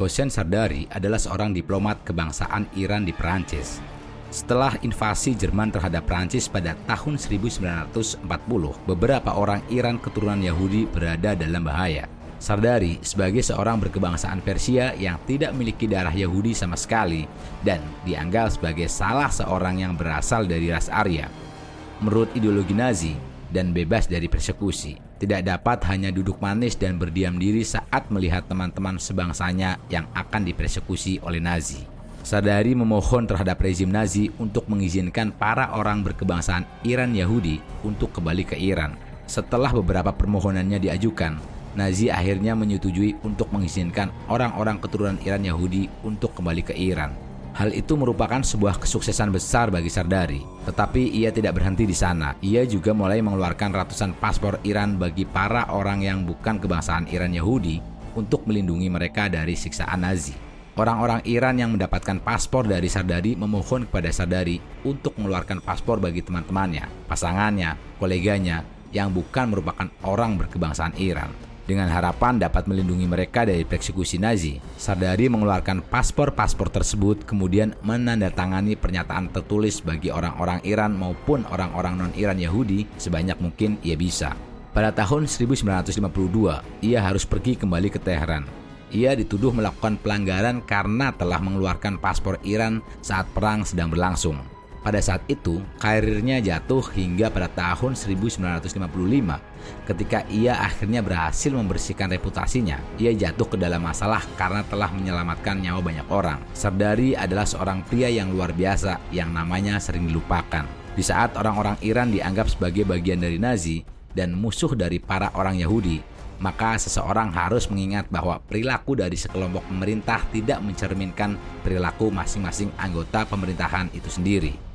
Hossein Sardari adalah seorang diplomat kebangsaan Iran di Perancis. Setelah invasi Jerman terhadap Prancis pada tahun 1940, beberapa orang Iran keturunan Yahudi berada dalam bahaya. Sardari sebagai seorang berkebangsaan Persia yang tidak memiliki darah Yahudi sama sekali dan dianggap sebagai salah seorang yang berasal dari ras Arya. Menurut ideologi Nazi dan bebas dari persekusi, tidak dapat hanya duduk manis dan berdiam diri saat melihat teman-teman sebangsanya yang akan dipersekusi oleh Nazi. Sadari memohon terhadap rezim Nazi untuk mengizinkan para orang berkebangsaan Iran Yahudi untuk kembali ke Iran. Setelah beberapa permohonannya diajukan, Nazi akhirnya menyetujui untuk mengizinkan orang-orang keturunan Iran Yahudi untuk kembali ke Iran. Hal itu merupakan sebuah kesuksesan besar bagi Sardari. Tetapi ia tidak berhenti di sana. Ia juga mulai mengeluarkan ratusan paspor Iran bagi para orang yang bukan kebangsaan Iran Yahudi untuk melindungi mereka dari siksaan Nazi. Orang-orang Iran yang mendapatkan paspor dari Sardari memohon kepada Sardari untuk mengeluarkan paspor bagi teman-temannya, pasangannya, koleganya yang bukan merupakan orang berkebangsaan Iran. Dengan harapan dapat melindungi mereka dari persekusi Nazi, Sardari mengeluarkan paspor-paspor tersebut kemudian menandatangani pernyataan tertulis bagi orang-orang Iran maupun orang-orang non-Iran Yahudi sebanyak mungkin ia bisa. Pada tahun 1952, ia harus pergi kembali ke Teheran ia dituduh melakukan pelanggaran karena telah mengeluarkan paspor Iran saat perang sedang berlangsung. Pada saat itu, karirnya jatuh hingga pada tahun 1955 ketika ia akhirnya berhasil membersihkan reputasinya. Ia jatuh ke dalam masalah karena telah menyelamatkan nyawa banyak orang. Sardari adalah seorang pria yang luar biasa yang namanya sering dilupakan. Di saat orang-orang Iran dianggap sebagai bagian dari Nazi dan musuh dari para orang Yahudi, maka seseorang harus mengingat bahwa perilaku dari sekelompok pemerintah tidak mencerminkan perilaku masing-masing anggota pemerintahan itu sendiri.